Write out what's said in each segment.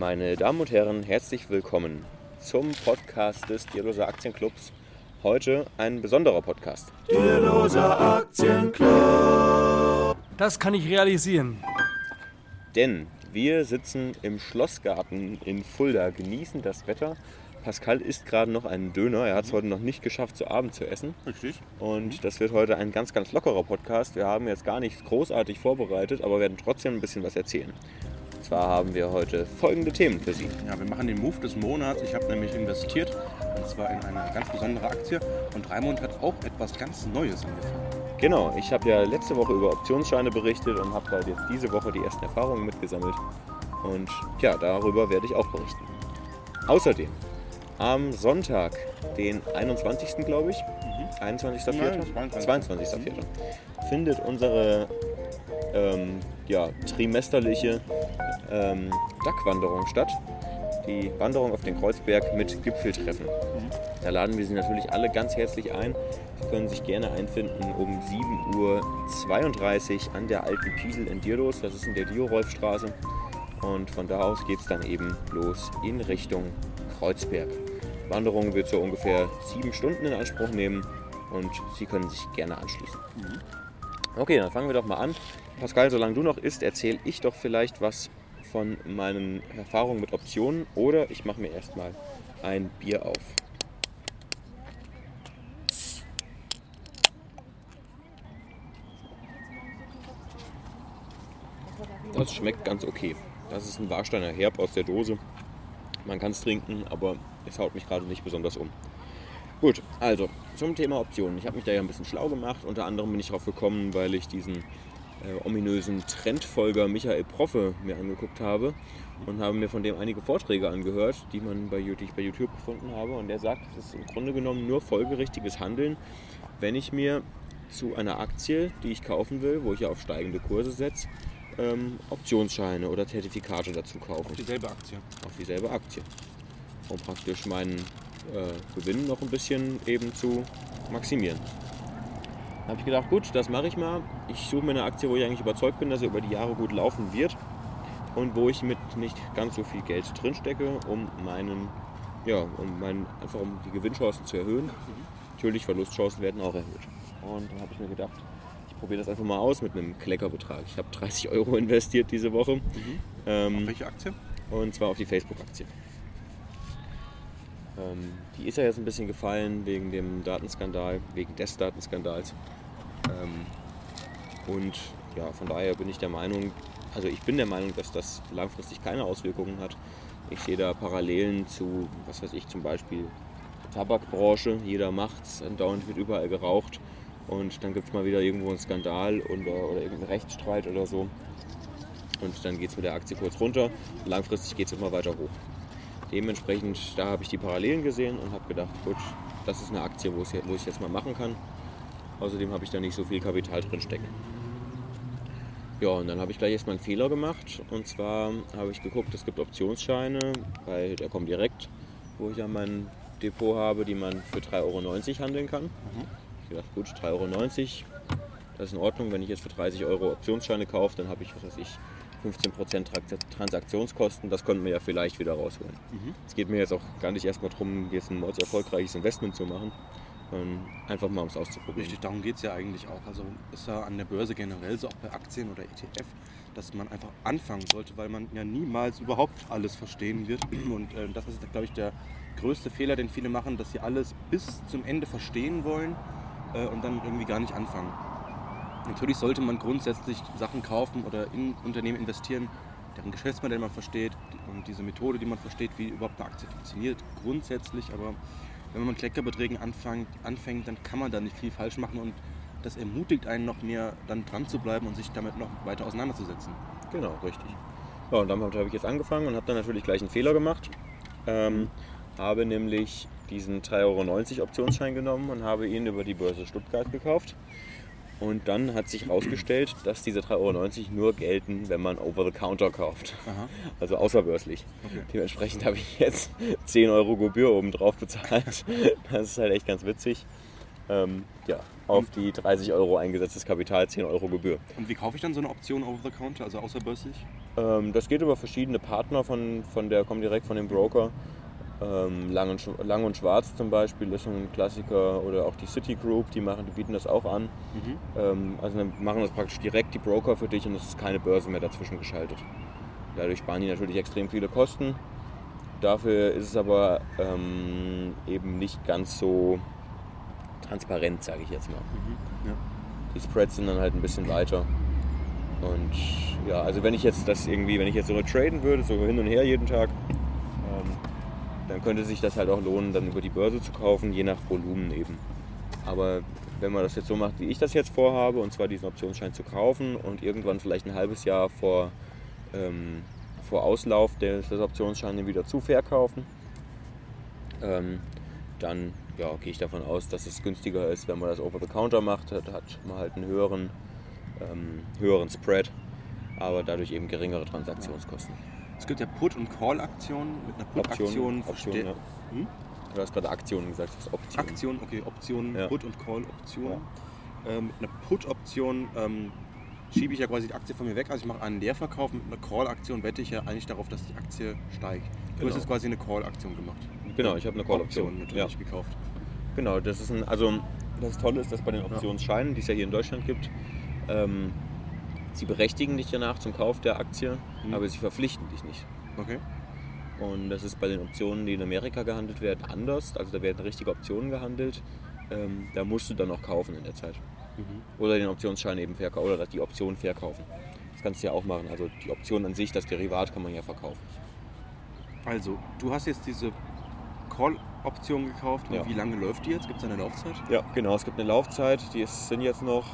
Meine Damen und Herren, herzlich willkommen zum Podcast des Dierloser Aktienclubs. Heute ein besonderer Podcast. Dierloser Aktienclub. Das kann ich realisieren. Denn wir sitzen im Schlossgarten in Fulda, genießen das Wetter. Pascal isst gerade noch einen Döner. Er hat es heute noch nicht geschafft, zu Abend zu essen. Richtig. Und das wird heute ein ganz, ganz lockerer Podcast. Wir haben jetzt gar nichts großartig vorbereitet, aber werden trotzdem ein bisschen was erzählen. Und zwar haben wir heute folgende Themen für Sie. Ja, wir machen den Move des Monats. Ich habe nämlich investiert und zwar in eine ganz besondere Aktie und Raimund hat auch etwas ganz Neues angefangen. Genau, ich habe ja letzte Woche über Optionsscheine berichtet und habe halt jetzt diese Woche die ersten Erfahrungen mitgesammelt. Und ja, darüber werde ich auch berichten. Außerdem am Sonntag, den 21. glaube ich, 21.04. Nein, 22.. 22.04. findet unsere ähm, ja, trimesterliche ähm, DAC-Wanderung statt. Die Wanderung auf den Kreuzberg mit Gipfeltreffen. Da laden wir Sie natürlich alle ganz herzlich ein. Sie können sich gerne einfinden um 7.32 Uhr an der alten Piesel in Dierlos. Das ist in der Dio-Rolfstraße. Und von da aus geht es dann eben los in Richtung Kreuzberg. Die Wanderung wird so ungefähr sieben Stunden in Anspruch nehmen und Sie können sich gerne anschließen. Okay, dann fangen wir doch mal an. Pascal, solange du noch isst, erzähle ich doch vielleicht was von meinen Erfahrungen mit Optionen oder ich mache mir erstmal ein Bier auf. Das schmeckt ganz okay. Das ist ein Warsteiner Herb aus der Dose. Man kann es trinken, aber es haut mich gerade nicht besonders um. Gut, also zum Thema Optionen. Ich habe mich da ja ein bisschen schlau gemacht. Unter anderem bin ich darauf gekommen, weil ich diesen äh, ominösen Trendfolger Michael Proffe mir angeguckt habe und habe mir von dem einige Vorträge angehört, die, man bei, YouTube- die ich bei YouTube gefunden habe. Und der sagt, es ist im Grunde genommen nur folgerichtiges Handeln, wenn ich mir zu einer Aktie, die ich kaufen will, wo ich ja auf steigende Kurse setze, ähm, Optionsscheine oder Zertifikate dazu kaufe Dieselbe Aktie. auf dieselbe Aktie. Um praktisch meinen äh, Gewinn noch ein bisschen eben zu maximieren. Da habe ich gedacht, gut, das mache ich mal. Ich suche mir eine Aktie, wo ich eigentlich überzeugt bin, dass sie über die Jahre gut laufen wird und wo ich mit nicht ganz so viel Geld drinstecke, um meinen, ja, um meinen, einfach um die Gewinnchancen zu erhöhen. Natürlich, Verlustchancen werden auch erhöht. Und dann habe ich mir gedacht, ich probiere das einfach mal aus mit einem Kleckerbetrag. Ich habe 30 Euro investiert diese Woche. Ähm, Welche Aktie? und zwar auf die Facebook-Aktie. Ähm, die ist ja jetzt ein bisschen gefallen wegen dem Datenskandal, wegen des Datenskandals. Ähm, und ja, von daher bin ich der Meinung, also ich bin der Meinung, dass das langfristig keine Auswirkungen hat. Ich sehe da Parallelen zu, was weiß ich, zum Beispiel Tabakbranche. Jeder macht's, andauernd wird überall geraucht und dann gibt es mal wieder irgendwo einen Skandal oder, oder irgendeinen Rechtsstreit oder so. Und dann geht es mit der Aktie kurz runter. Langfristig geht es immer weiter hoch. Dementsprechend, da habe ich die Parallelen gesehen und habe gedacht, gut, das ist eine Aktie, wo, es, wo ich jetzt mal machen kann. Außerdem habe ich da nicht so viel Kapital drin stecken. Ja, und dann habe ich gleich erstmal einen Fehler gemacht. Und zwar habe ich geguckt, es gibt Optionsscheine bei der Comdirect, wo ich ja mein Depot habe, die man für 3,90 Euro handeln kann. Ich habe gedacht, gut, 3,90 Euro, das ist in Ordnung. Wenn ich jetzt für 30 Euro Optionsscheine kaufe, dann habe ich, was weiß ich, 15% Trans- Transaktionskosten. Das könnten wir ja vielleicht wieder rausholen. Es geht mir jetzt auch gar nicht erstmal darum, jetzt ein erfolgreiches Investment zu machen, sondern einfach mal um es auszuprobieren. Richtig, darum geht es ja eigentlich auch. Also ist ja an der Börse generell so, auch bei Aktien oder ETF, dass man einfach anfangen sollte, weil man ja niemals überhaupt alles verstehen wird. Und äh, das ist, glaube ich, der größte Fehler, den viele machen, dass sie alles bis zum Ende verstehen wollen äh, und dann irgendwie gar nicht anfangen. Natürlich sollte man grundsätzlich Sachen kaufen oder in Unternehmen investieren, deren Geschäftsmodell man versteht und diese Methode, die man versteht, wie überhaupt eine Aktie funktioniert, grundsätzlich. Aber wenn man mit Kleckerbeträgen anfängt, anfängt, dann kann man da nicht viel falsch machen und das ermutigt einen noch mehr, dann dran zu bleiben und sich damit noch weiter auseinanderzusetzen. Genau, richtig. Ja, und damit habe ich jetzt angefangen und habe dann natürlich gleich einen Fehler gemacht. Ähm, habe nämlich diesen 3,90 Euro Optionsschein genommen und habe ihn über die Börse Stuttgart gekauft. Und dann hat sich herausgestellt, dass diese 3,90 Euro nur gelten, wenn man over the counter kauft. Aha. Also außerbörslich. Okay. Dementsprechend habe ich jetzt 10 Euro Gebühr oben drauf bezahlt. Das ist halt echt ganz witzig. ähm, ja, auf die 30 Euro eingesetztes Kapital 10 Euro Gebühr. Und wie kaufe ich dann so eine Option over the counter, also außerbörslich? Ähm, das geht über verschiedene Partner von, von der, kommen direkt von dem Broker. Ähm, Lang, und, Lang und Schwarz zum Beispiel ist ein Klassiker oder auch die Citigroup, die machen, die bieten das auch an. Ähm, also dann machen das praktisch direkt die Broker für dich und es ist keine Börse mehr dazwischen geschaltet. Dadurch sparen die natürlich extrem viele Kosten. Dafür ist es aber ähm, eben nicht ganz so transparent, sage ich jetzt mal. Ja. Die Spreads sind dann halt ein bisschen weiter. Und ja, also wenn ich jetzt das irgendwie, wenn ich jetzt so traden würde, so hin und her jeden Tag, ähm, dann könnte sich das halt auch lohnen, dann über die Börse zu kaufen, je nach Volumen eben. Aber wenn man das jetzt so macht, wie ich das jetzt vorhabe, und zwar diesen Optionsschein zu kaufen und irgendwann vielleicht ein halbes Jahr vor, ähm, vor Auslauf des, des Optionsscheins den wieder zu verkaufen, ähm, dann ja, gehe ich davon aus, dass es günstiger ist, wenn man das over the counter macht. Da hat man halt einen höheren, ähm, höheren Spread, aber dadurch eben geringere Transaktionskosten. Es gibt ja Put- und Call-Aktionen. Mit einer Put-Aktion Option, verste- ja. Hm? Du hast gerade Aktionen gesagt, das ist Option. Aktion, okay, Option, Ja. Put- und Call-Option. Ähm, mit einer Put-Option ähm, schiebe ich ja quasi die Aktie von mir weg. Also ich mache einen Leerverkauf. Mit einer Call-Aktion wette ich ja eigentlich darauf, dass die Aktie steigt. Du Genau. hast jetzt quasi eine Call-Aktion gemacht. Genau, ich habe eine Call-Option. natürlich Ja. gekauft. Genau, das ist ein, also das Tolle ist, dass bei den Optionsscheinen, die es ja hier in Deutschland gibt, ähm, sie berechtigen dich danach zum Kauf der Aktie, Mhm. aber sie verpflichten dich nicht. Okay. Und das ist bei den Optionen, die in Amerika gehandelt werden, anders. Also da werden richtige Optionen gehandelt. Ähm, da musst du dann auch kaufen in der Zeit. Oder den Optionsschein eben verkaufen oder die Option verkaufen. Das kannst du ja auch machen. Also die Option an sich, das Derivat kann man ja verkaufen. Also, du hast jetzt diese Call-Option gekauft. Und Ja. wie lange läuft die jetzt? Gibt es eine Laufzeit? Ja, genau. Es gibt eine Laufzeit, die ist, sind jetzt noch,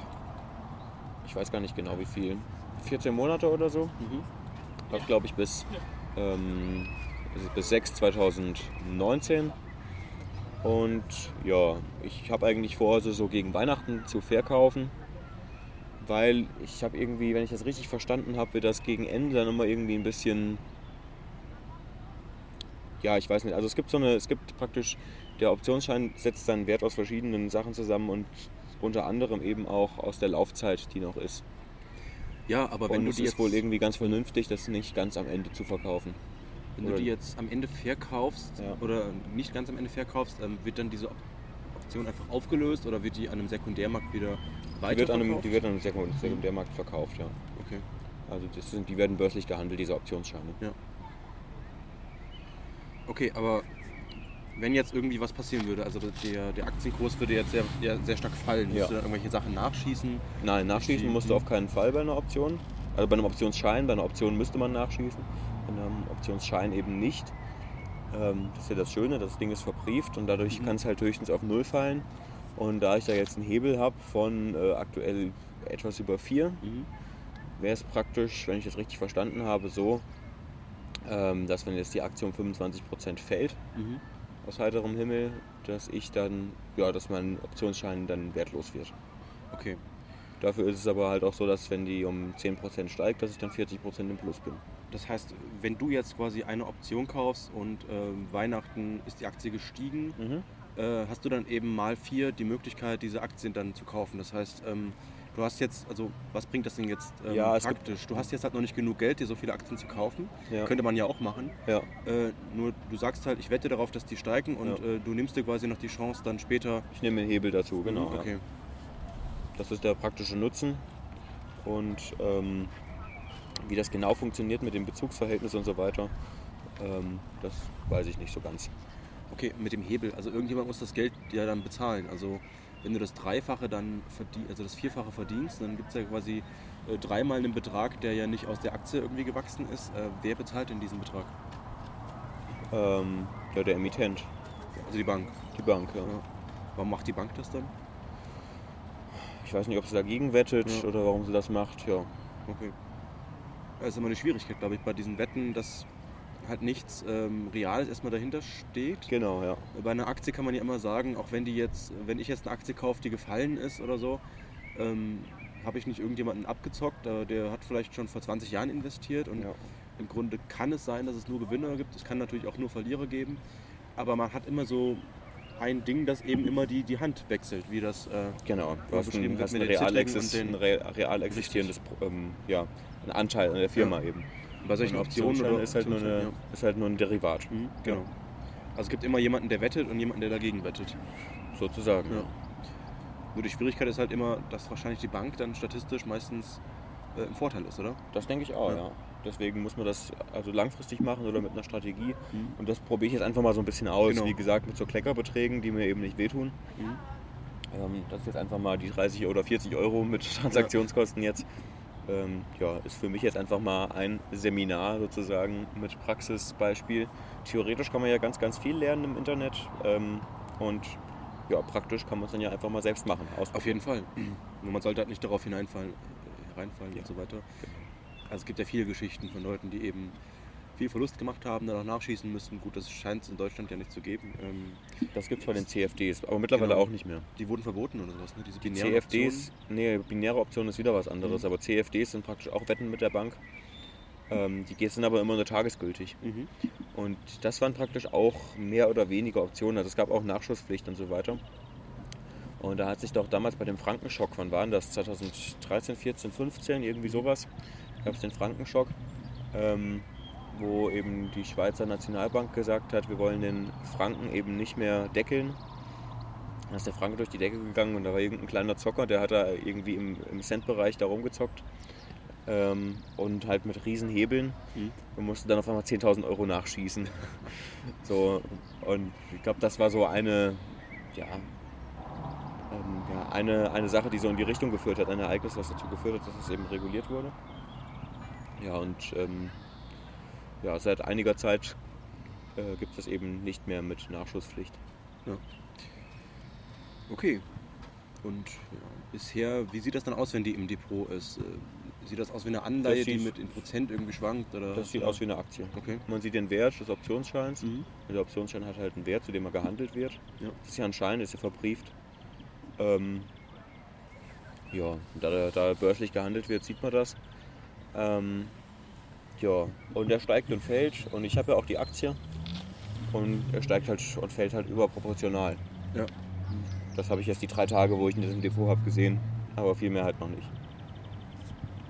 ich weiß gar nicht genau wie viel, 14 Monate oder so. Das glaube ich bis, ähm, bis 6 2019. Und ja, ich habe eigentlich vor, sie so gegen Weihnachten zu verkaufen. Weil ich habe irgendwie, wenn ich das richtig verstanden habe, wird das gegen Ende dann immer irgendwie ein bisschen. Ja, ich weiß nicht. Also es gibt so eine, es gibt praktisch, der Optionsschein setzt seinen Wert aus verschiedenen Sachen zusammen und unter anderem eben auch aus der Laufzeit, die noch ist. Ja, aber wenn und du es die ist jetzt, wohl irgendwie ganz vernünftig, das nicht ganz am Ende zu verkaufen. wenn du oder- die jetzt am Ende verkaufst Ja. oder nicht ganz am Ende verkaufst, ähm, wird dann diese Op- Option einfach aufgelöst oder wird die an einem Sekundärmarkt wieder Die wird, an einem, weiterverkauft? die wird an einem Sekund- Sekundärmarkt verkauft, ja. Okay. Also das sind, die werden börslich gehandelt, diese Optionsscheine. Okay, aber wenn jetzt irgendwie was passieren würde, also der, der Aktienkurs würde jetzt sehr, sehr stark fallen, Ja. musst du dann irgendwelche Sachen nachschießen? Nein, nachschießen musst du auf keinen Fall bei einer Option. Also bei einem Optionsschein, bei einer Option müsste man nachschießen. Bei einem Optionsschein eben nicht. Ähm, das ist ja das Schöne, das Ding ist verbrieft und dadurch Mhm. kann es halt höchstens auf Null fallen. Und da ich da jetzt einen Hebel habe von äh, aktuell etwas über 4, wäre es praktisch, wenn ich das richtig verstanden habe, so, ähm, dass wenn jetzt die Aktie um 25% fällt, Mhm. Aus heiterem Himmel, dass ich dann, ja, dass mein Optionsschein dann wertlos wird. Okay. Dafür ist es aber halt auch so, dass wenn die um 10% steigt, dass ich dann 40% im Plus bin. Das heißt, wenn du jetzt quasi eine Option kaufst und ähm, Weihnachten ist die Aktie gestiegen, äh, hast du dann eben mal vier die Möglichkeit, diese Aktien dann zu kaufen. Das heißt, ähm, du hast jetzt, also was bringt das denn jetzt ähm, Ja, es gibt- praktisch? Du hast jetzt halt noch nicht genug Geld, dir so viele Aktien zu kaufen. Ja. Könnte man ja auch machen. Ja, Äh, nur du sagst halt, ich wette darauf, dass die steigen und äh, du nimmst dir quasi noch die Chance, dann später. ich nehme den Hebel dazu, genau. Mhm, okay. Das ist der praktische Nutzen. Und ähm, wie das genau funktioniert mit dem Bezugsverhältnis und so weiter, ähm, das weiß ich nicht so ganz. Okay, mit dem Hebel. Also irgendjemand muss das Geld ja dann bezahlen. Also wenn du das Dreifache dann also das Vierfache verdienst, dann gibt es ja quasi äh, dreimal einen Betrag, der ja nicht aus der Aktie irgendwie gewachsen ist. Äh, wer bezahlt denn diesen Betrag? Ähm, ja, der Emittent, Also die Bank. die Bank. Ja. Ja. Warum macht die Bank das dann? Ich weiß nicht, ob sie dagegen wettet Ja. oder warum sie das macht. Ja. Okay. Das ist immer eine Schwierigkeit, glaube ich, bei diesen Wetten, dass halt nichts ähm, Reales erstmal dahinter steht. Genau, ja. Bei einer Aktie kann man ja immer sagen, auch wenn die jetzt, wenn ich jetzt eine Aktie kaufe, die gefallen ist oder so, ähm, habe ich nicht irgendjemanden abgezockt, der hat vielleicht schon vor 20 Jahren investiert und Ja. im Grunde kann es sein, dass es nur Gewinner gibt. Es kann natürlich auch nur Verlierer geben, aber man hat immer so ein Ding, das eben immer die, die Hand wechselt, wie das äh, Genau, du Ja, hast beschrieben ein, wird hast mit ein real, exist, ein real existierendes ähm, ja, ein Anteil an der Firma eben. Bei solchen Optionen oder ist halt, nur eine, Optionsschein, ist halt nur ein Derivat, ja. Mhm, genau. Also es gibt immer jemanden, der wettet und jemanden, der dagegen wettet. sozusagen. Ja. Nur die Schwierigkeit ist halt immer, dass wahrscheinlich die Bank dann statistisch meistens äh, im Vorteil ist, oder? Das denke ich auch, Ja. ja. Deswegen muss man das also langfristig machen oder mit einer Strategie. Mhm. Und das probiere ich jetzt einfach mal so ein bisschen aus. Genau. Wie gesagt, mit so Kleckerbeträgen, die mir eben nicht wehtun. Mhm. Ähm, das ist jetzt einfach mal die 30 oder 40 Euro mit Transaktionskosten jetzt. Ähm, ja, ist für mich jetzt einfach mal ein Seminar sozusagen mit Praxisbeispiel. Theoretisch kann man ja ganz, ganz viel lernen im Internet. Ähm, und ja, praktisch kann man es dann ja einfach mal selbst machen. Auf jeden Fall. Nur man sollte halt nicht darauf hineinfallen, äh, reinfallen und so weiter. Also es gibt ja viele Geschichten von Leuten, die eben viel Verlust gemacht haben, dann auch nachschießen müssen. Gut, das scheint es in Deutschland ja nicht zu geben. Ähm, Das gibt es bei den CFDs, aber mittlerweile Genau. auch nicht mehr. die wurden verboten oder sowas, ne? Diese binären CFDs, nee, binäre Option ist wieder was anderes, Mhm. aber CFDs sind praktisch auch Wetten mit der Bank. Ähm, die sind aber immer nur tagesgültig. Optionen. Mhm. Und das waren praktisch auch mehr oder weniger Optionen. Also es gab auch Nachschusspflicht und so weiter. Und da hat sich doch damals bei dem Frankenschock, wann waren das? 2013, 14, 15, irgendwie sowas, gab es den Frankenschock, ähm, wo eben die Schweizer Nationalbank gesagt hat, wir wollen den Franken eben nicht mehr deckeln. Da ist der Franke durch die Decke gegangen und da war irgendein kleiner Zocker, der hat da irgendwie im, im Cent-Bereich da rumgezockt. Ähm, und halt mit riesen Hebeln Mhm. und musste dann auf einmal 10.000 Euro nachschießen. so, und ich glaube, das war so eine, ja, ähm, ja, eine, eine Sache, die so in die Richtung geführt hat, ein Ereignis, was dazu geführt hat, dass es eben reguliert wurde. Ja, und ähm, ja, seit einiger Zeit äh, gibt es das eben nicht mehr mit Nachschusspflicht. Okay. Und ja, bisher, wie sieht das dann aus, wenn die im Depot ist? Äh, Sieht das aus wie eine Anleihe, die mit in Prozent irgendwie schwankt? Oder Das sieht aus wie eine Aktie. Okay. Man sieht den Wert des Optionsscheins. Mhm. Der Optionsschein hat halt einen Wert, zu dem er gehandelt wird. Ja. Das ist ja ein Schein, ist ja verbrieft. Ähm, ja, da, da börslich gehandelt wird, sieht man das. Ähm, ja, und er steigt und fällt. Und ich habe ja auch die Aktie. Und er steigt halt und fällt halt überproportional. Ja. Das habe ich jetzt die drei Tage, wo ich ihn das im Depot habe, gesehen. Aber viel mehr halt noch nicht.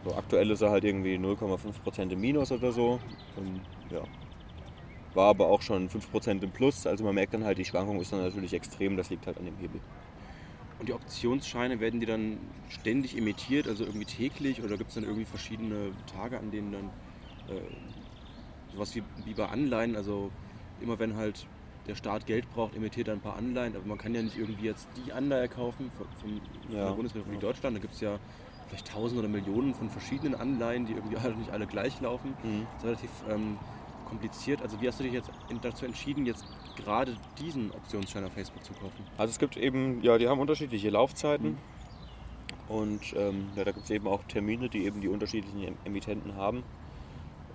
So, aktuell ist er halt irgendwie 0,5% im Minus oder so. Und, ja. War aber auch schon 5% im Plus. Also man merkt dann halt, die Schwankung ist dann natürlich extrem. Das liegt halt an dem Hebel. Und die Optionsscheine, werden die dann ständig emittiert, also irgendwie täglich? Oder gibt es dann irgendwie verschiedene Tage, an denen dann äh, sowas wie, wie bei Anleihen, also immer wenn halt der Staat Geld braucht, emittiert er ein paar Anleihen, aber man kann ja nicht irgendwie jetzt die Anleihe kaufen vom, von Ja. der Bundesrepublik Ja. Deutschland. Da gibt es ja vielleicht tausend oder Millionen von verschiedenen Anleihen, die irgendwie alle nicht alle gleich laufen. Das ist relativ ähm, kompliziert. Also wie hast du dich jetzt dazu entschieden, jetzt gerade diesen Optionsschein auf Facebook zu kaufen? Also es gibt eben, ja, die haben unterschiedliche Laufzeiten. Und ähm, ja, da gibt es eben auch Termine, die eben die unterschiedlichen Em- Emittenten haben.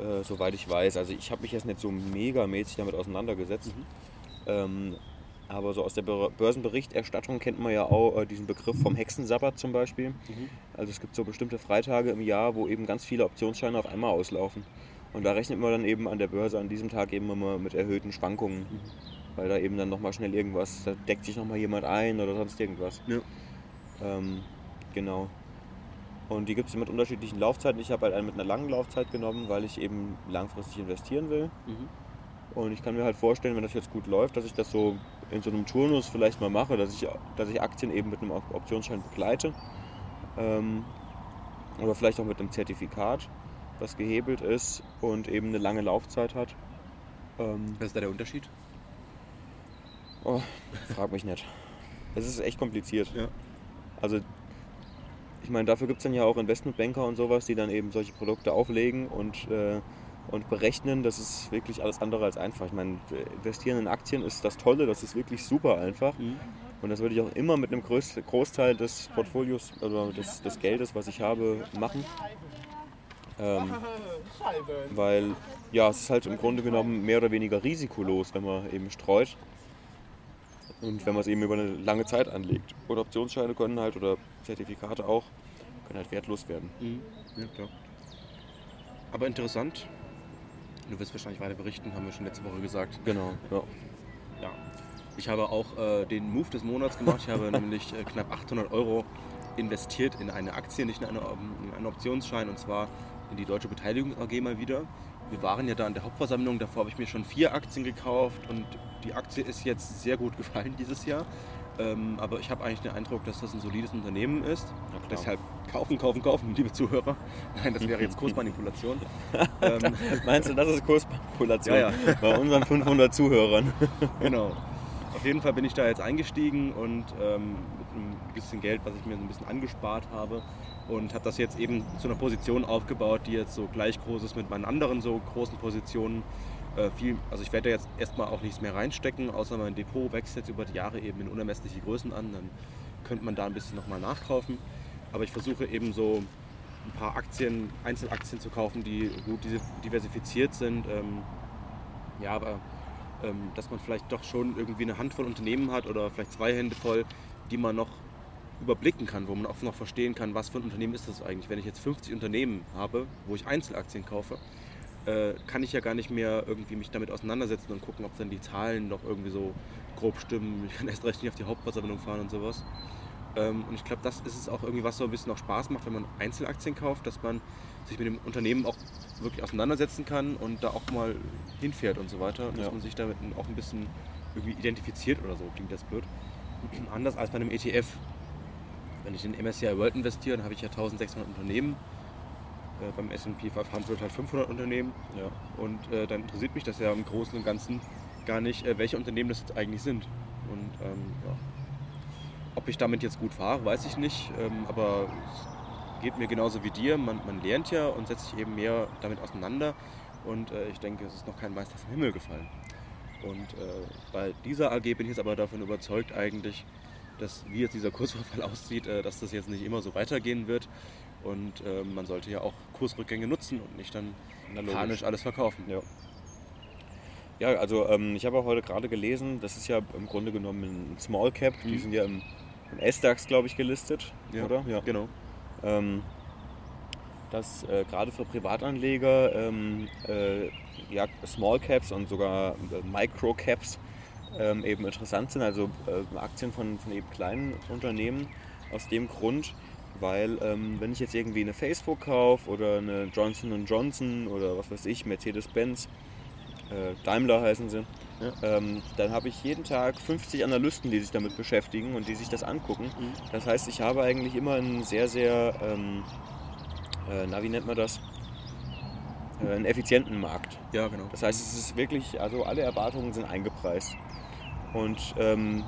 Äh, soweit ich weiß. Also ich habe mich jetzt nicht so megamäßig damit auseinandergesetzt. Ähm, aber so aus der Bör- Börsenberichterstattung kennt man ja auch äh, diesen Begriff vom Hexensabbat zum Beispiel. Also es gibt so bestimmte Freitage im Jahr, wo eben ganz viele Optionsscheine auf einmal auslaufen. Und da rechnet man dann eben an der Börse an diesem Tag eben immer mit erhöhten Schwankungen. Weil da eben dann nochmal schnell irgendwas, da deckt sich nochmal jemand ein oder sonst irgendwas. Ja. Ähm, genau. Und die gibt es mit unterschiedlichen Laufzeiten. Ich habe halt einen mit einer langen Laufzeit genommen, weil ich eben langfristig investieren will. Mhm. Und ich kann mir halt vorstellen, wenn das jetzt gut läuft, dass ich das so in so einem Turnus vielleicht mal mache, dass ich, dass ich Aktien eben mit einem Op- Optionsschein begleite. Ähm, oder vielleicht auch mit einem Zertifikat, was gehebelt ist und eben eine lange Laufzeit hat. Ähm, Was ist da der Unterschied? oh, frag mich nicht. Es ist echt kompliziert. Ja. Also, ich meine, dafür gibt es dann ja auch Investmentbanker und sowas, die dann eben solche Produkte auflegen und, äh, und berechnen. Das ist wirklich alles andere als einfach. Ich meine, investieren in Aktien ist das Tolle, das ist wirklich super einfach. Und das würde ich auch immer mit einem Groß Großteil des Portfolios oder des, des Geldes, was ich habe, machen. Ähm, weil, ja, es ist halt im Grunde genommen mehr oder weniger risikolos, wenn man eben streut. Und wenn man es eben über eine lange Zeit anlegt. Oder Optionsscheine können halt, oder Zertifikate auch, können halt wertlos werden. Mhm. Ja, klar. Aber interessant. Du wirst wahrscheinlich weiter berichten, haben wir schon letzte Woche gesagt. Genau, ja. Ja. Ich habe auch äh, den Move des Monats gemacht. Ich habe nämlich äh, knapp 800 Euro investiert in eine Aktie, nicht in, eine, in einen Optionsschein, und zwar in die Deutsche Beteiligung AG mal wieder. Wir waren ja da an der Hauptversammlung, davor habe ich mir schon vier Aktien gekauft und die Aktie ist jetzt sehr gut gefallen dieses Jahr. Ähm, aber ich habe eigentlich den Eindruck, dass das ein solides Unternehmen ist. Deshalb kaufen, kaufen, kaufen, liebe Zuhörer. Nein, das wäre jetzt Kursmanipulation. ähm, Meinst du, das ist Kursmanipulation ja, ja. bei unseren 500 Zuhörern? genau. Auf jeden Fall bin ich da jetzt eingestiegen und ähm, mit einem bisschen Geld, was ich mir so ein bisschen angespart habe und habe das jetzt eben zu einer Position aufgebaut, die jetzt so gleich groß ist mit meinen anderen so großen Positionen. Äh, viel, also ich werde jetzt erstmal auch nichts mehr reinstecken, außer mein Depot wächst jetzt über die Jahre eben in unermessliche Größen an, dann könnte man da ein bisschen nochmal nachkaufen. Aber ich versuche eben so ein paar Aktien, Einzelaktien zu kaufen, die gut diversifiziert sind. Ähm, ja, aber ähm, dass man vielleicht doch schon irgendwie eine Handvoll Unternehmen hat oder vielleicht zwei Hände voll, die man noch überblicken kann, wo man auch noch verstehen kann, was für ein Unternehmen ist das eigentlich. Wenn ich jetzt 50 Unternehmen habe, wo ich Einzelaktien kaufe, äh, kann ich ja gar nicht mehr irgendwie mich damit auseinandersetzen und gucken, ob dann die Zahlen noch irgendwie so grob stimmen. Ich kann erst recht nicht auf die Hauptversammlung fahren und sowas. Ähm, und ich glaube, das ist es auch irgendwie, was so ein bisschen noch Spaß macht, wenn man Einzelaktien kauft, dass man sich mit dem Unternehmen auch wirklich auseinandersetzen kann und da auch mal hinfährt und so weiter. Dass ja. man sich damit auch ein bisschen irgendwie identifiziert oder so, klingt das blöd. Anders als bei einem ETF. Wenn ich in MSCI World investiere, dann habe ich ja 1600 Unternehmen. Äh, beim SP 500 halt 500 Unternehmen. Ja. Und äh, dann interessiert mich das ja im Großen und Ganzen gar nicht, äh, welche Unternehmen das jetzt eigentlich sind. Und ähm, ja. ob ich damit jetzt gut fahre, weiß ich nicht. Ähm, aber geht mir genauso wie dir. Man, man, lernt ja und setzt sich eben mehr damit auseinander. Und äh, ich denke, es ist noch kein Meister vom Himmel gefallen. Und äh, bei dieser AG bin ich jetzt aber davon überzeugt eigentlich, dass wie jetzt dieser Kursverfall aussieht, äh, dass das jetzt nicht immer so weitergehen wird. Und äh, man sollte ja auch Kursrückgänge nutzen und nicht dann panisch alles verkaufen. Ja. Ja, also ähm, ich habe auch heute gerade gelesen, das ist ja im Grunde genommen ein Small Cap, mhm. die sind ja im, im S-DAX, glaube ich, gelistet, ja, oder? Ja, genau. Ähm, dass äh, gerade für Privatanleger ähm, äh, ja, Small Caps und sogar äh, Micro Caps ähm, eben interessant sind, also äh, Aktien von, von eben kleinen Unternehmen. Aus dem Grund, weil ähm, wenn ich jetzt irgendwie eine Facebook kaufe oder eine Johnson Johnson oder was weiß ich, Mercedes-Benz, äh, Daimler heißen sie, ja. ähm, dann habe ich jeden Tag 50 Analysten, die sich damit beschäftigen und die sich das angucken. Mhm. Das heißt, ich habe eigentlich immer einen sehr, sehr, ähm, äh, na wie nennt man das? Äh, einen effizienten Markt. Ja, genau. Das heißt, es ist wirklich, also alle Erwartungen sind eingepreist. Und ähm,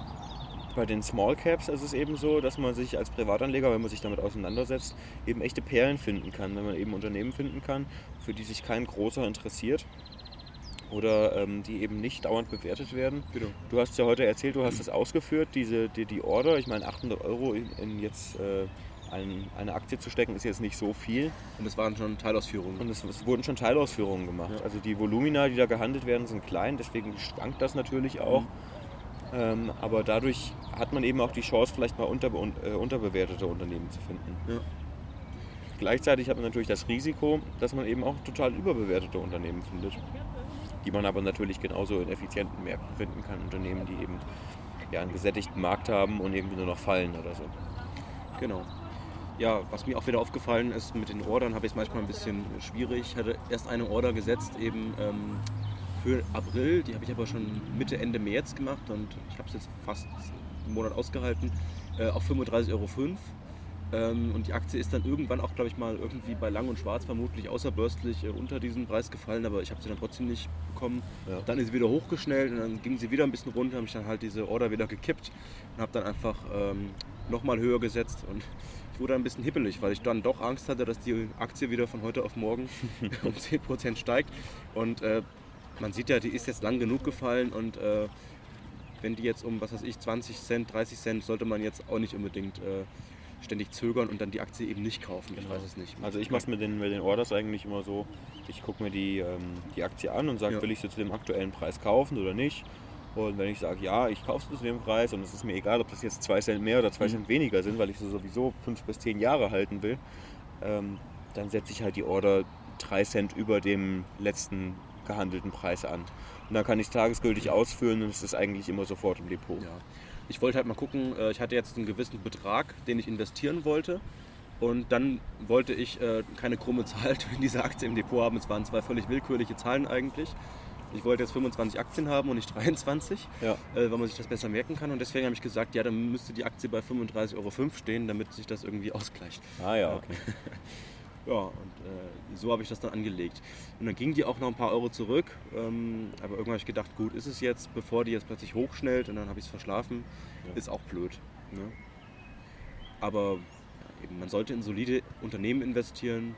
bei den Small Caps ist es eben so, dass man sich als Privatanleger, wenn man sich damit auseinandersetzt, eben echte Perlen finden kann. Wenn man eben Unternehmen finden kann, für die sich kein großer interessiert oder ähm, die eben nicht dauernd bewertet werden. Genau. Du hast ja heute erzählt, du hast es ausgeführt, diese, die, die Order. Ich meine, 800 Euro in, in jetzt äh, ein, eine Aktie zu stecken, ist jetzt nicht so viel. Und es waren schon Teilausführungen. Und es, es wurden schon Teilausführungen gemacht. Ja. Also die Volumina, die da gehandelt werden, sind klein, deswegen schwankt das natürlich auch. Mhm. Ähm, aber dadurch hat man eben auch die Chance, vielleicht mal unter, äh, unterbewertete Unternehmen zu finden. Ja. Gleichzeitig hat man natürlich das Risiko, dass man eben auch total überbewertete Unternehmen findet, die man aber natürlich genauso in effizienten Märkten finden kann. Unternehmen, die eben ja, einen gesättigten Markt haben und irgendwie nur noch fallen oder so. Genau. Ja, was mir auch wieder aufgefallen ist, mit den Ordern habe ich es manchmal ein bisschen schwierig. Ich hatte erst eine Order gesetzt, eben ähm, für April. Die habe ich aber schon Mitte, Ende März gemacht und ich habe es jetzt fast einen Monat ausgehalten. Äh, auf 35,05 Euro. Ähm, und die Aktie ist dann irgendwann auch, glaube ich, mal irgendwie bei Lang und Schwarz vermutlich außerbörslich äh, unter diesen Preis gefallen, aber ich habe sie dann trotzdem nicht bekommen. Ja. Dann ist sie wieder hochgeschnellt und dann ging sie wieder ein bisschen runter, habe ich dann halt diese Order wieder gekippt und habe dann einfach ähm, nochmal höher gesetzt und ich wurde ein bisschen hippelig, weil ich dann doch Angst hatte, dass die Aktie wieder von heute auf morgen um 10% steigt. Und äh, man sieht ja, die ist jetzt lang genug gefallen und äh, wenn die jetzt um, was weiß ich, 20 Cent, 30 Cent, sollte man jetzt auch nicht unbedingt äh, ständig zögern und dann die Aktie eben nicht kaufen. Ich weiß es nicht. Also ich mache es mit den, mit den Orders eigentlich immer so, ich gucke mir die, ähm, die Aktie an und sage, ja. will ich sie zu dem aktuellen Preis kaufen oder nicht. Und wenn ich sage, ja, ich kaufe sie zu dem Preis und es ist mir egal, ob das jetzt 2 Cent mehr oder 2 mhm. Cent weniger sind, weil ich sie sowieso 5 bis 10 Jahre halten will, ähm, dann setze ich halt die Order 3 Cent über dem letzten gehandelten Preis an. Und dann kann ich es tagesgültig ausfüllen und es ist eigentlich immer sofort im Depot. Ja. Ich wollte halt mal gucken, äh, ich hatte jetzt einen gewissen Betrag, den ich investieren wollte. Und dann wollte ich äh, keine krumme Zahl in dieser Aktie im Depot haben. Es waren zwei völlig willkürliche Zahlen eigentlich. Ich wollte jetzt 25 Aktien haben und nicht 23, Ja. äh, weil man sich das besser merken kann. Und deswegen habe ich gesagt, ja, dann müsste die Aktie bei 35,05 Euro stehen, damit sich das irgendwie ausgleicht. Ah ja, okay. Ja, und äh, so habe ich das dann angelegt. Und dann ging die auch noch ein paar Euro zurück. Ähm, aber irgendwann habe ich gedacht, gut, ist es jetzt, bevor die jetzt plötzlich hochschnellt und dann habe ich es verschlafen. Ja. Ist auch blöd. Ne? Aber ja, eben, man sollte in solide Unternehmen investieren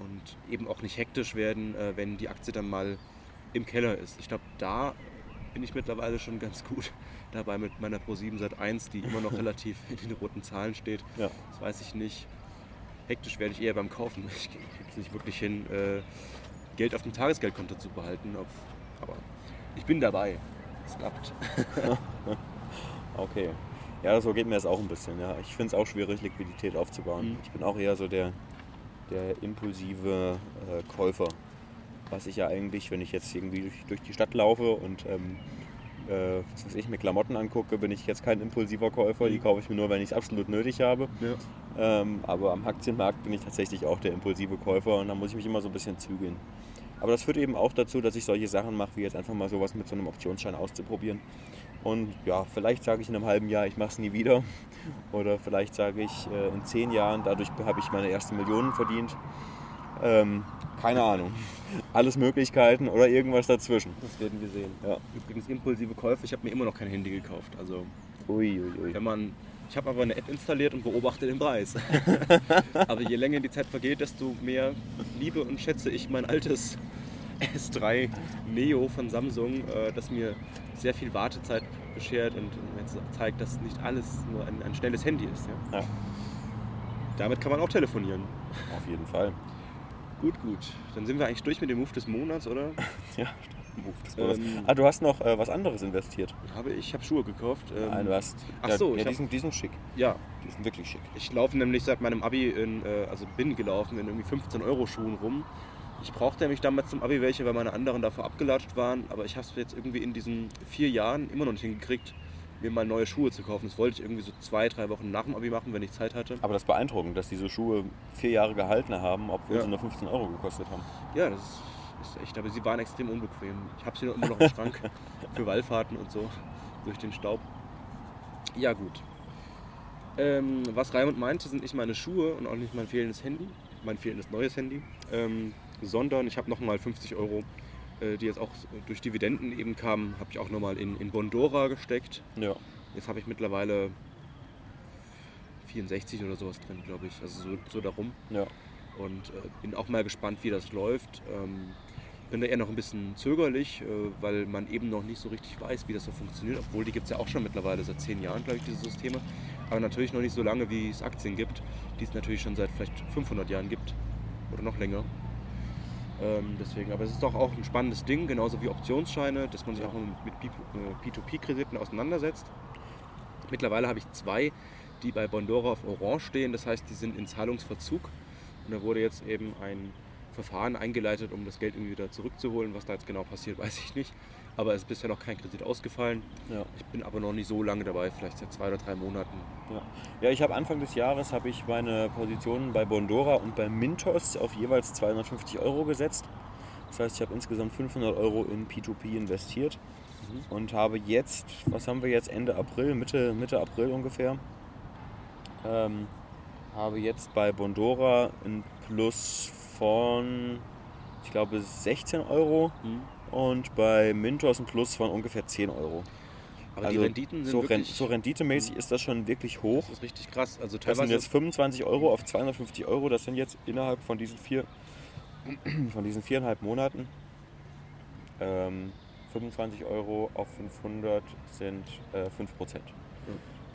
und eben auch nicht hektisch werden, äh, wenn die Aktie dann mal im Keller ist. Ich glaube, da bin ich mittlerweile schon ganz gut dabei mit meiner Pro7 Sat 1, die immer noch relativ in den roten Zahlen steht. Ja. Das weiß ich nicht. Hektisch werde ich eher beim Kaufen. Ich kriege es nicht wirklich hin, äh, Geld auf dem Tagesgeldkonto zu behalten. Auf, aber ich bin dabei. Es klappt. Okay. Ja, so geht mir das auch ein bisschen. Ja. Ich finde es auch schwierig, Liquidität aufzubauen. Mhm. Ich bin auch eher so der, der impulsive äh, Käufer. Was ich ja eigentlich, wenn ich jetzt irgendwie durch, durch die Stadt laufe und ähm, äh, was ich, mir Klamotten angucke, bin ich jetzt kein impulsiver Käufer. Die Mhm. kaufe ich mir nur, wenn ich es absolut nötig habe. Ja. Ähm, aber am Aktienmarkt bin ich tatsächlich auch der impulsive Käufer und da muss ich mich immer so ein bisschen zügeln. Aber das führt eben auch dazu, dass ich solche Sachen mache, wie jetzt einfach mal sowas mit so einem Optionsschein auszuprobieren. Und ja, vielleicht sage ich in einem halben Jahr, ich mache es nie wieder. Oder vielleicht sage ich äh, in zehn Jahren, dadurch habe ich meine ersten Millionen verdient. Ähm, keine Ahnung. Alles Möglichkeiten oder irgendwas dazwischen. Das werden wir sehen. Ja. Übrigens impulsive Käufe. Ich habe mir immer noch kein Handy gekauft. Also Ui, ui, ui. wenn man, ich habe aber eine App installiert und beobachte den Preis. aber je länger die Zeit vergeht, desto mehr liebe und schätze ich mein altes S3 Neo von Samsung, äh, das mir sehr viel Wartezeit beschert und mir zeigt, dass nicht alles nur ein, ein schnelles Handy ist. Ja. Ja, Damit kann man auch telefonieren. auf jeden Fall. Gut, gut. Dann sind wir eigentlich durch mit dem Move des Monats, oder? Ja, Move des Monats. Ähm, ah, du hast noch äh, was anderes investiert. Habe ich, habe Schuhe gekauft. ähm, Nein, du hast. ach ja, so, ja, ich die, sind, die sind schick. Ja, Die sind wirklich schick. Ich laufe nämlich seit meinem Abi in, äh, also bin gelaufen in irgendwie 15 Euro Schuhen rum. Ich brauchte nämlich damals zum Abi welche, weil meine anderen davor abgelatscht waren. Aber ich habe es jetzt irgendwie in diesen vier Jahren immer noch nicht hingekriegt, mir mal neue Schuhe zu kaufen. Das wollte ich irgendwie so zwei, drei Wochen nach dem Abi machen, wenn ich Zeit hatte. Aber das ist beeindruckend, dass diese Schuhe vier Jahre gehalten haben, obwohl Ja. sie nur 15 Euro gekostet haben. Ja, das ist, ist echt, aber sie waren extrem unbequem. Ich habe sie noch immer noch im Schrank für Wallfahrten und so durch den Staub. Ja, gut. Ähm, was Raimund meinte, sind nicht meine Schuhe und auch nicht mein fehlendes Handy, mein fehlendes neues Handy, ähm, sondern ich habe nochmal 50 Euro, die jetzt auch durch Dividenden eben kamen, habe ich auch nochmal in, in Bondora gesteckt. Ja. Jetzt habe ich mittlerweile 64 oder sowas drin, glaube ich, also so, so darum Ja. und äh, bin auch mal gespannt, wie das läuft. Ähm, bin da eher noch ein bisschen zögerlich, äh, weil man eben noch nicht so richtig weiß, wie das so funktioniert, obwohl die gibt es ja auch schon mittlerweile seit zehn Jahren, glaube ich, diese Systeme. Aber natürlich noch nicht so lange, wie es Aktien gibt, die es natürlich schon seit vielleicht 500 Jahren gibt oder noch länger. Ähm, deswegen, aber es ist doch auch ein spannendes Ding, genauso wie Optionsscheine, dass man sich auch mit P- äh, P2P-Krediten auseinandersetzt. Mittlerweile habe ich zwei, die bei Bondora auf Orange stehen, das heißt, die sind in Zahlungsverzug. Und da wurde jetzt eben ein Verfahren eingeleitet, um das Geld irgendwie wieder zurückzuholen. Was da jetzt genau passiert, weiß ich nicht. Aber es ist bisher noch kein Kredit ausgefallen. Ja. Ich bin aber noch nicht so lange dabei, vielleicht seit zwei oder drei Monaten. Ja, ja ich habe Anfang des Jahres habe ich meine Positionen bei Bondora und bei Mintos auf jeweils 250 Euro gesetzt. Das heißt, ich habe insgesamt 500 Euro in P2P investiert und habe jetzt, was haben wir jetzt, Ende April, Mitte, Mitte April ungefähr, ähm, habe jetzt bei Bondora ein Plus von, ich glaube, 16 Euro und bei Mintos ein Plus von ungefähr 10 Euro. Aber Also die Renditen sind so, Ren wirklich... so renditemäßig ist das schon wirklich hoch. das ist richtig krass. Also Das sind teilweise... jetzt 25 Euro auf 250 Euro. Das sind jetzt innerhalb von diesen vier, von diesen viereinhalb Monaten ähm, 25 Euro auf 500 sind äh, 5 Prozent.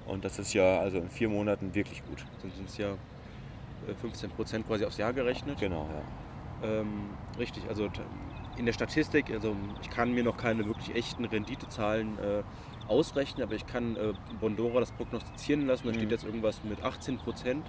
Und das ist ja also in vier Monaten wirklich gut. dann sind es ja äh, 15 Prozent quasi aufs Jahr gerechnet. Genau, ja. Ähm, richtig, also in der Statistik, also ich kann mir noch keine wirklich echten Renditezahlen äh, ausrechnen, aber ich kann äh, Bondora das prognostizieren lassen. Da Mhm. steht jetzt irgendwas mit 18 Prozent.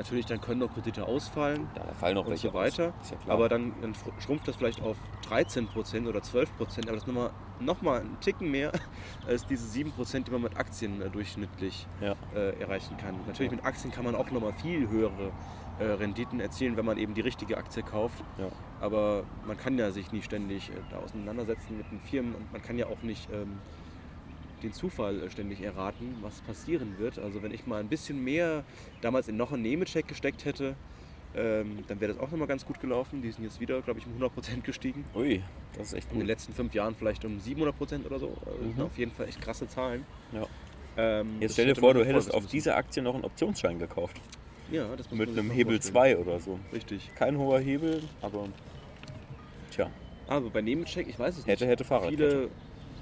Natürlich, dann können noch Kredite ausfallen Ja, da fallen noch und so weiter. Aus. Ist ja klar. Aber dann, dann schrumpft das vielleicht auf 13% oder 12%, aber das ist nochmal noch mal einen Ticken mehr als diese 7%, die man mit Aktien äh, durchschnittlich ja. äh, erreichen kann. Natürlich mit Aktien kann man auch nochmal viel höhere äh, Renditen erzielen, wenn man eben die richtige Aktie kauft. Ja. Aber man kann ja sich nie ständig äh, da auseinandersetzen mit den Firmen und man kann ja auch nicht ähm, den Zufall äh, ständig erraten, was passieren wird. Also wenn ich mal ein bisschen mehr damals in noch einen Nemetschek gesteckt hätte, ähm, dann wäre das auch nochmal ganz gut gelaufen. Die sind jetzt wieder, glaube ich, um 100% gestiegen. Ui, das ist echt In den gut. letzten fünf Jahren vielleicht um 700% oder so. Also Mhm. auf jeden Fall echt krasse Zahlen. Ja. Ähm, Jetzt stell dir hätte vor, du hättest auf müssen. diese Aktie noch einen Optionsschein gekauft. Ja, das muss Mit einem Hebel vorstellen. 2 oder so. Richtig. Kein hoher Hebel, aber tja, Aber bei Nebencheck, ich weiß es hätte, nicht. hätte Fahrradkette. Viele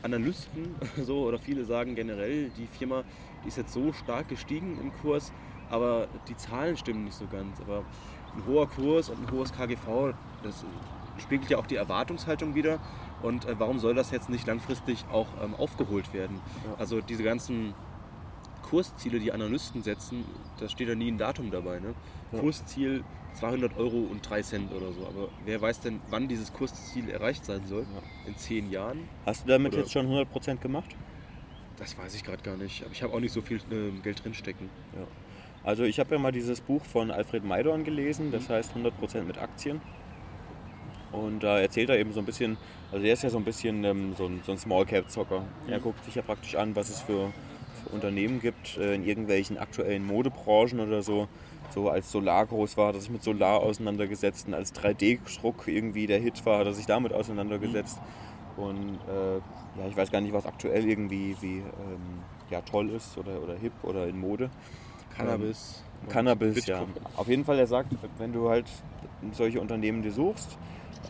Analysten so oder viele sagen generell, die Firma, die ist jetzt so stark gestiegen im Kurs, aber die Zahlen stimmen nicht so ganz. Aber ein hoher Kurs und ein hohes KGV, das spiegelt ja auch die Erwartungshaltung wieder. Und äh, warum soll das jetzt nicht langfristig auch ähm, aufgeholt werden? Ja. Also diese ganzen Kursziele, die Analysten setzen, da steht ja nie ein Datum dabei. Ne? Ja. Kursziel 200 Euro und 3 Cent oder so. Aber wer weiß denn, wann dieses Kursziel erreicht sein soll? Ja. In 10 Jahren? Hast du damit Oder- jetzt schon 100% gemacht? Das weiß ich gerade gar nicht. Aber ich habe auch nicht so viel äh, Geld drinstecken. Also ich habe ja mal dieses Buch von Alfred Maidorn gelesen, das heißt 100% mit Aktien. Und da erzählt er eben so ein bisschen, also er ist ja so ein bisschen ähm, so ein, so ein Small-Cap-Zocker. Er guckt sich ja praktisch an, was es für Unternehmen gibt äh, in irgendwelchen aktuellen Modebranchen oder so. So als Solar groß war, hat er sich mit Solar auseinandergesetzt und als 3D-Druck irgendwie der Hit war, hat er sich damit auseinandergesetzt. Und äh, ja, ich weiß gar nicht, was aktuell irgendwie wie, ähm, ja, toll ist oder, oder hip oder in Mode. Cannabis. und Cannabis, ja. Bitcoin. Auf jeden Fall, er sagt, wenn du halt solche Unternehmen dir suchst,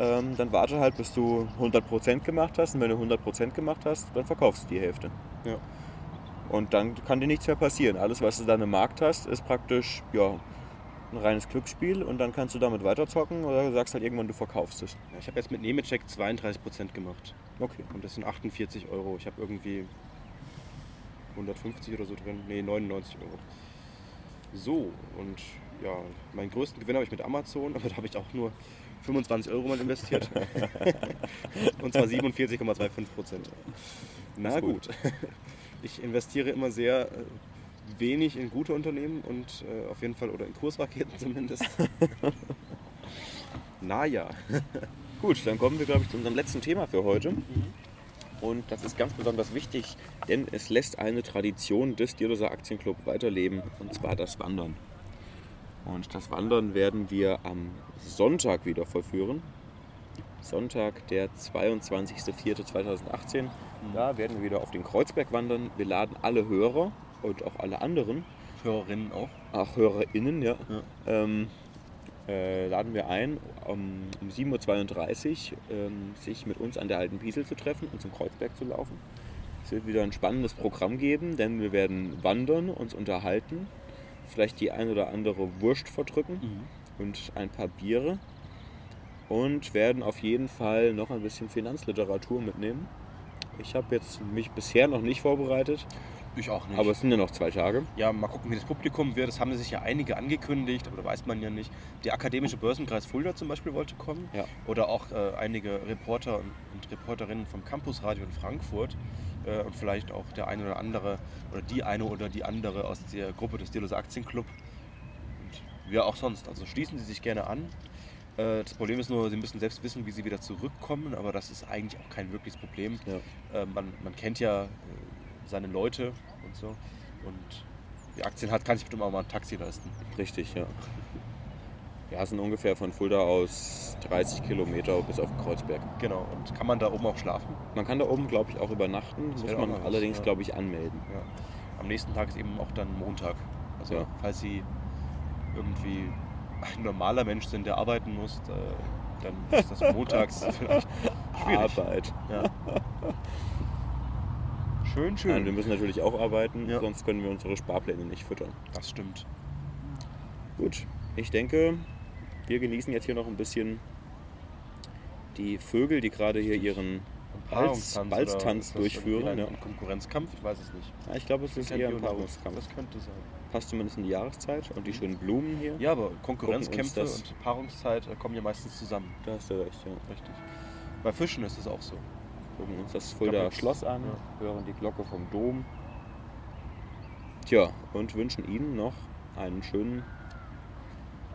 ähm, dann warte halt, bis du 100% gemacht hast. Und wenn du 100% gemacht hast, dann verkaufst du die Hälfte. Ja. Und dann kann dir nichts mehr passieren. Alles, was du dann im Markt hast, ist praktisch ja, ein reines Glücksspiel. Und dann kannst du damit weiterzocken oder sagst halt irgendwann, du verkaufst es. Ja, ich habe jetzt mit Nemetschek 32% gemacht. Okay. Und das sind 48 Euro. Ich habe irgendwie 150 oder so drin. Nee, 99 Euro. So, und ja, meinen größten Gewinn habe ich mit Amazon, aber da habe ich auch nur 25 Euro mal investiert. und zwar 47,25 Prozent. Na Ist gut. gut. Ich investiere immer sehr äh, wenig in gute Unternehmen und äh, auf jeden Fall, oder in Kursraketen zumindest. naja. Gut, dann kommen wir, glaube ich, zu unserem letzten Thema für heute. Und das ist ganz besonders wichtig, denn es lässt eine Tradition des Dierloser Aktienclub weiterleben, und zwar das Wandern. Und das Wandern werden wir am Sonntag wieder vollführen. Sonntag, der 22.04.2018. Da werden wir wieder auf den Kreuzberg wandern. Wir laden alle Hörer und auch alle anderen Hörerinnen auch. Ach, HörerInnen, ja. Ja. Ähm, äh, laden wir ein, um, um 7.32 Uhr ähm, sich mit uns an der Alten Piesel zu treffen und zum Kreuzberg zu laufen. Es wird wieder ein spannendes Programm geben, denn wir werden wandern, uns unterhalten, vielleicht die ein oder andere Wurst verdrücken und ein paar Biere und werden auf jeden Fall noch ein bisschen Finanzliteratur mitnehmen. Ich habe jetzt mich bisher noch nicht vorbereitet, Ich auch nicht. aber es sind ja noch zwei Tage. Ja, mal gucken, wie das Publikum wird. Das haben sich ja einige angekündigt, aber da weiß man ja nicht. Der Akademische Börsenkreis Fulda zum Beispiel wollte kommen. Ja. Oder auch äh, einige Reporter und, und Reporterinnen vom Campusradio in Frankfurt. Äh, und vielleicht auch der eine oder andere oder die eine oder die andere aus der Gruppe des Delos Aktienclub. Und wer auch sonst. Also schließen Sie sich gerne an. Äh, Das Problem ist nur, Sie müssen selbst wissen, wie Sie wieder zurückkommen, aber das ist eigentlich auch kein wirkliches Problem. Ja. Äh, man, man kennt ja äh, seine Leute und so. Und die Aktien hat, kann sich bestimmt auch mal ein Taxi leisten. Richtig, ja. Ja, es sind ungefähr von Fulda aus 30 Kilometer bis auf den Kreuzberg. Genau. Und kann man da oben auch schlafen? Man kann da oben, glaube ich, auch übernachten. Das Muss man was, allerdings, ja. glaube ich, anmelden. Ja. Am nächsten Tag ist eben auch dann Montag. Also Ja. falls Sie irgendwie ein normaler Mensch sind, der arbeiten muss, äh, dann ist das montags vielleicht schwierig. Arbeit. Ja. Schön, schön. Nein, wir müssen natürlich auch arbeiten, Ja. sonst können wir unsere Sparpläne nicht füttern. das stimmt. Gut, ich denke, wir genießen jetzt hier noch ein bisschen die Vögel, die gerade hier ihren Balztanz durchführen, ja. Konkurrenzkampf, ich weiß es nicht. Ja, ich glaube, es ist eher ein. Paarungskampf. Das könnte sein. Passt zumindest in die Jahreszeit und die schönen Blumen hier. Ja, aber Konkurrenzkämpfe und Paarungszeit äh, kommen ja meistens zusammen. Da hast du recht, ja. Richtig. Bei Fischen ist es auch so. Gucken uns das Fulda Schloss an, ja. hören die Glocke vom Dom. Tja, und wünschen Ihnen noch einen schönen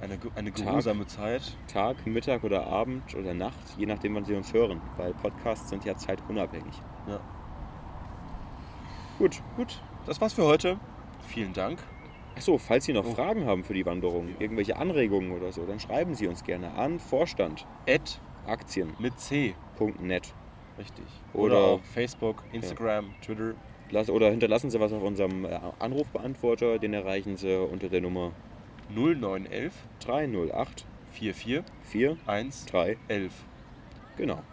Eine, eine geruhsame Zeit. Tag, Mittag oder Abend oder Nacht, je nachdem, wann Sie uns hören, weil Podcasts sind ja zeitunabhängig. Ja. Gut. Gut, das war's für heute. Vielen Dank. Achso, falls Sie noch Oh. Fragen haben für die Wanderung, irgendwelche Anregungen oder so, dann schreiben Sie uns gerne an Ed vorstandaktien.net. mit C. Richtig. Oder- Oder, auf Facebook, Instagram, Twitter. Lass- Oder hinterlassen Sie was auf unserem äh, Anrufbeantworter, den erreichen Sie unter der Nummer 0911 308 44 4 3. 11. Genau.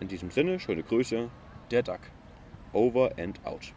In diesem Sinne, schöne Grüße. Der Duck. Over and out.